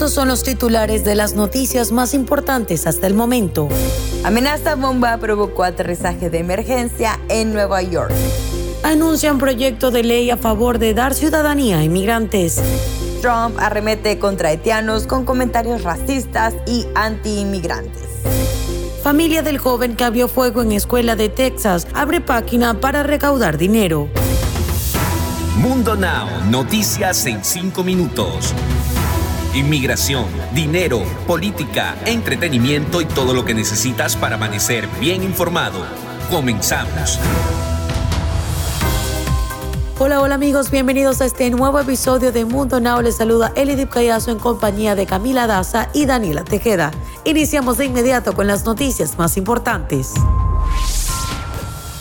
Estos son los titulares de las noticias más importantes hasta el momento. Amenaza bomba provocó aterrizaje de emergencia en Nueva York. Anuncian proyecto de ley a favor de dar ciudadanía a inmigrantes. Trump arremete contra haitianos con comentarios racistas y anti-inmigrantes. Familia del joven que abrió fuego en escuela de Texas abre página para recaudar dinero. Mundo Now, noticias en cinco minutos. Inmigración, dinero, política, entretenimiento y todo lo que necesitas para amanecer bien informado. Comenzamos. Hola, hola amigos, bienvenidos a este nuevo episodio de Mundo Now. Les saluda Elidip Callazo en compañía de Camila Daza y Daniela Tejeda. Iniciamos de inmediato con las noticias más importantes.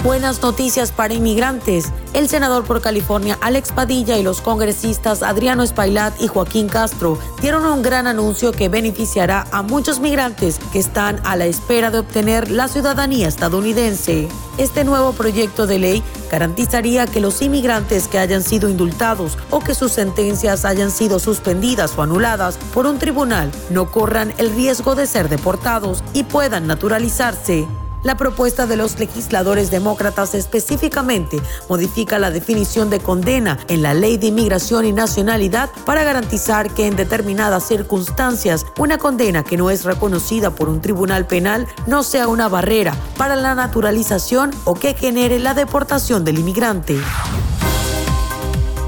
Buenas noticias para inmigrantes. El senador por California Alex Padilla y los congresistas Adriano Espailat y Joaquín Castro dieron un gran anuncio que beneficiará a muchos migrantes que están a la espera de obtener la ciudadanía estadounidense. Este nuevo proyecto de ley garantizaría que los inmigrantes que hayan sido indultados o que sus sentencias hayan sido suspendidas o anuladas por un tribunal no corran el riesgo de ser deportados y puedan naturalizarse. La propuesta de los legisladores demócratas específicamente modifica la definición de condena en la ley de inmigración y nacionalidad para garantizar que en determinadas circunstancias una condena que no es reconocida por un tribunal penal no sea una barrera para la naturalización o que genere la deportación del inmigrante.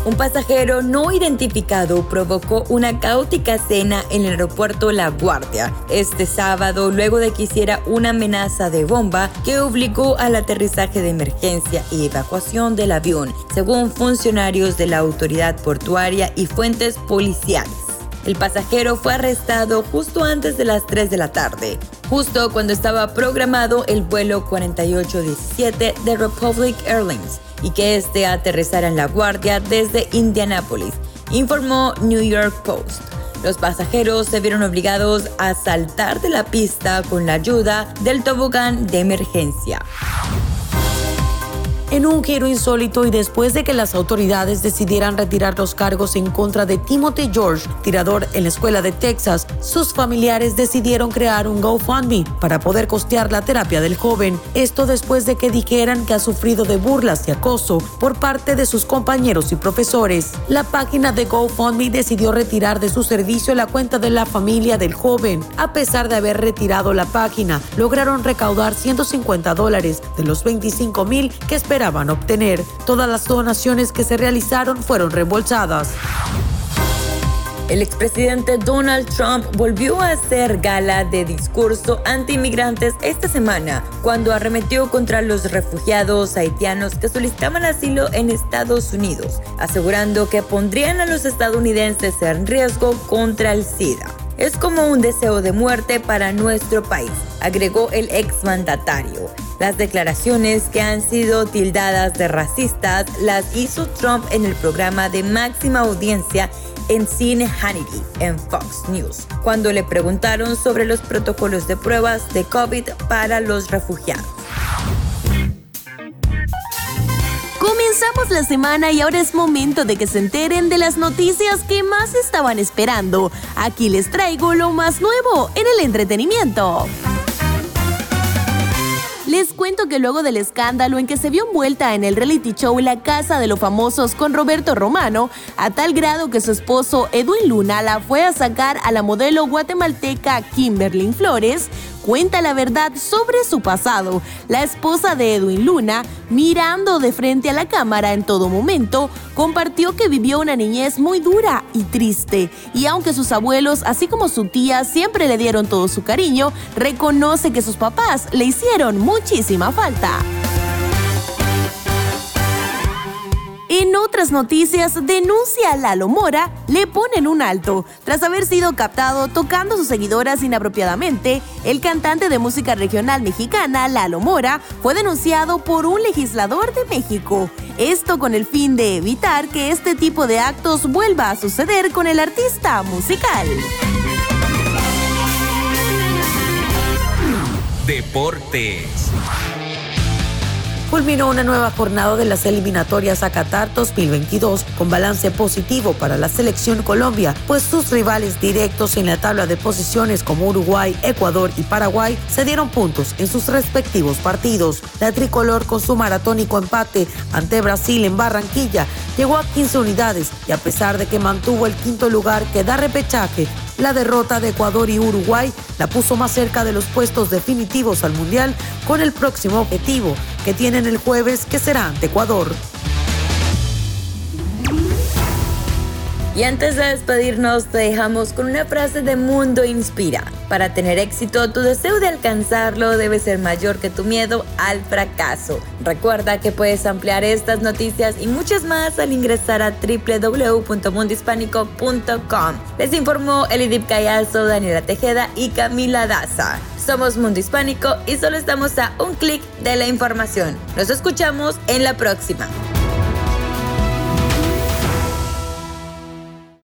Un pasajero no identificado provocó una caótica cena en el aeropuerto La Guardia este sábado luego de que hiciera una amenaza de bomba que obligó al aterrizaje de emergencia y evacuación del avión, según funcionarios de la autoridad portuaria y fuentes policiales. El pasajero fue arrestado justo antes de las 3 de la tarde, justo cuando estaba programado el vuelo 4817 de Republic Airlines y que este aterrizara en La Guardia desde Indianápolis, informó New York Post. Los pasajeros se vieron obligados a saltar de la pista con la ayuda del tobogán de emergencia en un giro insólito y después de que las autoridades decidieran retirar los cargos en contra de Timothy George, tirador en la escuela de Texas, sus familiares decidieron crear un GoFundMe para poder costear la terapia del joven. Esto después de que dijeran que ha sufrido de burlas y acoso por parte de sus compañeros y profesores. La página de GoFundMe decidió retirar de su servicio la cuenta de la familia del joven. A pesar de haber retirado la página, lograron recaudar 150 dólares de los 25 mil que esperaban obtener. Todas las donaciones que se realizaron fueron reembolsadas. El expresidente Donald Trump volvió a hacer gala de discurso anti-inmigrantes esta semana cuando arremetió contra los refugiados haitianos que solicitaban asilo en Estados Unidos, asegurando que pondrían a los estadounidenses en riesgo contra el SIDA. Es como un deseo de muerte para nuestro país, agregó el exmandatario. Las declaraciones que han sido tildadas de racistas las hizo Trump en el programa de máxima audiencia en Cine Hannity en Fox News, cuando le preguntaron sobre los protocolos de pruebas de COVID para los refugiados. La semana y ahora es momento de que se enteren de las noticias que más estaban esperando. Aquí les traigo lo más nuevo en el entretenimiento. Les cuento que luego del escándalo en que se vio envuelta en el reality show La Casa de los Famosos con Roberto Romano, a tal grado que su esposo Edwin Luna la fue a sacar a la modelo guatemalteca Kimberly Flores, cuenta la verdad sobre su pasado. La esposa de Edwin Luna, mirando de frente a la cámara en todo momento, compartió que vivió una niñez muy dura y triste. Y aunque sus abuelos, así como su tía, siempre le dieron todo su cariño, reconoce que sus papás le hicieron muchísima falta. En otras noticias, denuncia a Lalo Mora, le ponen un alto. Tras haber sido captado tocando a sus seguidoras inapropiadamente, el cantante de música regional mexicana, Lalo Mora, fue denunciado por un legislador de México. Esto con el fin de evitar que este tipo de actos vuelva a suceder con el artista musical. Deportes. Culminó una nueva jornada de las eliminatorias a Qatar 2022 con balance positivo para la selección Colombia, pues sus rivales directos en la tabla de posiciones como Uruguay, Ecuador y Paraguay se dieron puntos en sus respectivos partidos. La tricolor con su maratónico empate ante Brasil en Barranquilla llegó a 15 unidades y a pesar de que mantuvo el quinto lugar que da repechaje, la derrota de Ecuador y Uruguay la puso más cerca de los puestos definitivos al Mundial con el próximo objetivo que tienen el jueves que será ante Ecuador. Y antes de despedirnos, te dejamos con una frase de Mundo Inspira. Para tener éxito, tu deseo de alcanzarlo debe ser mayor que tu miedo al fracaso. Recuerda que puedes ampliar estas noticias y muchas más al ingresar a www.mundohispánico.com. Les informó Elidip Callazo, Daniela Tejeda y Camila Daza. Somos Mundo Hispánico y solo estamos a un clic de la información. Nos escuchamos en la próxima.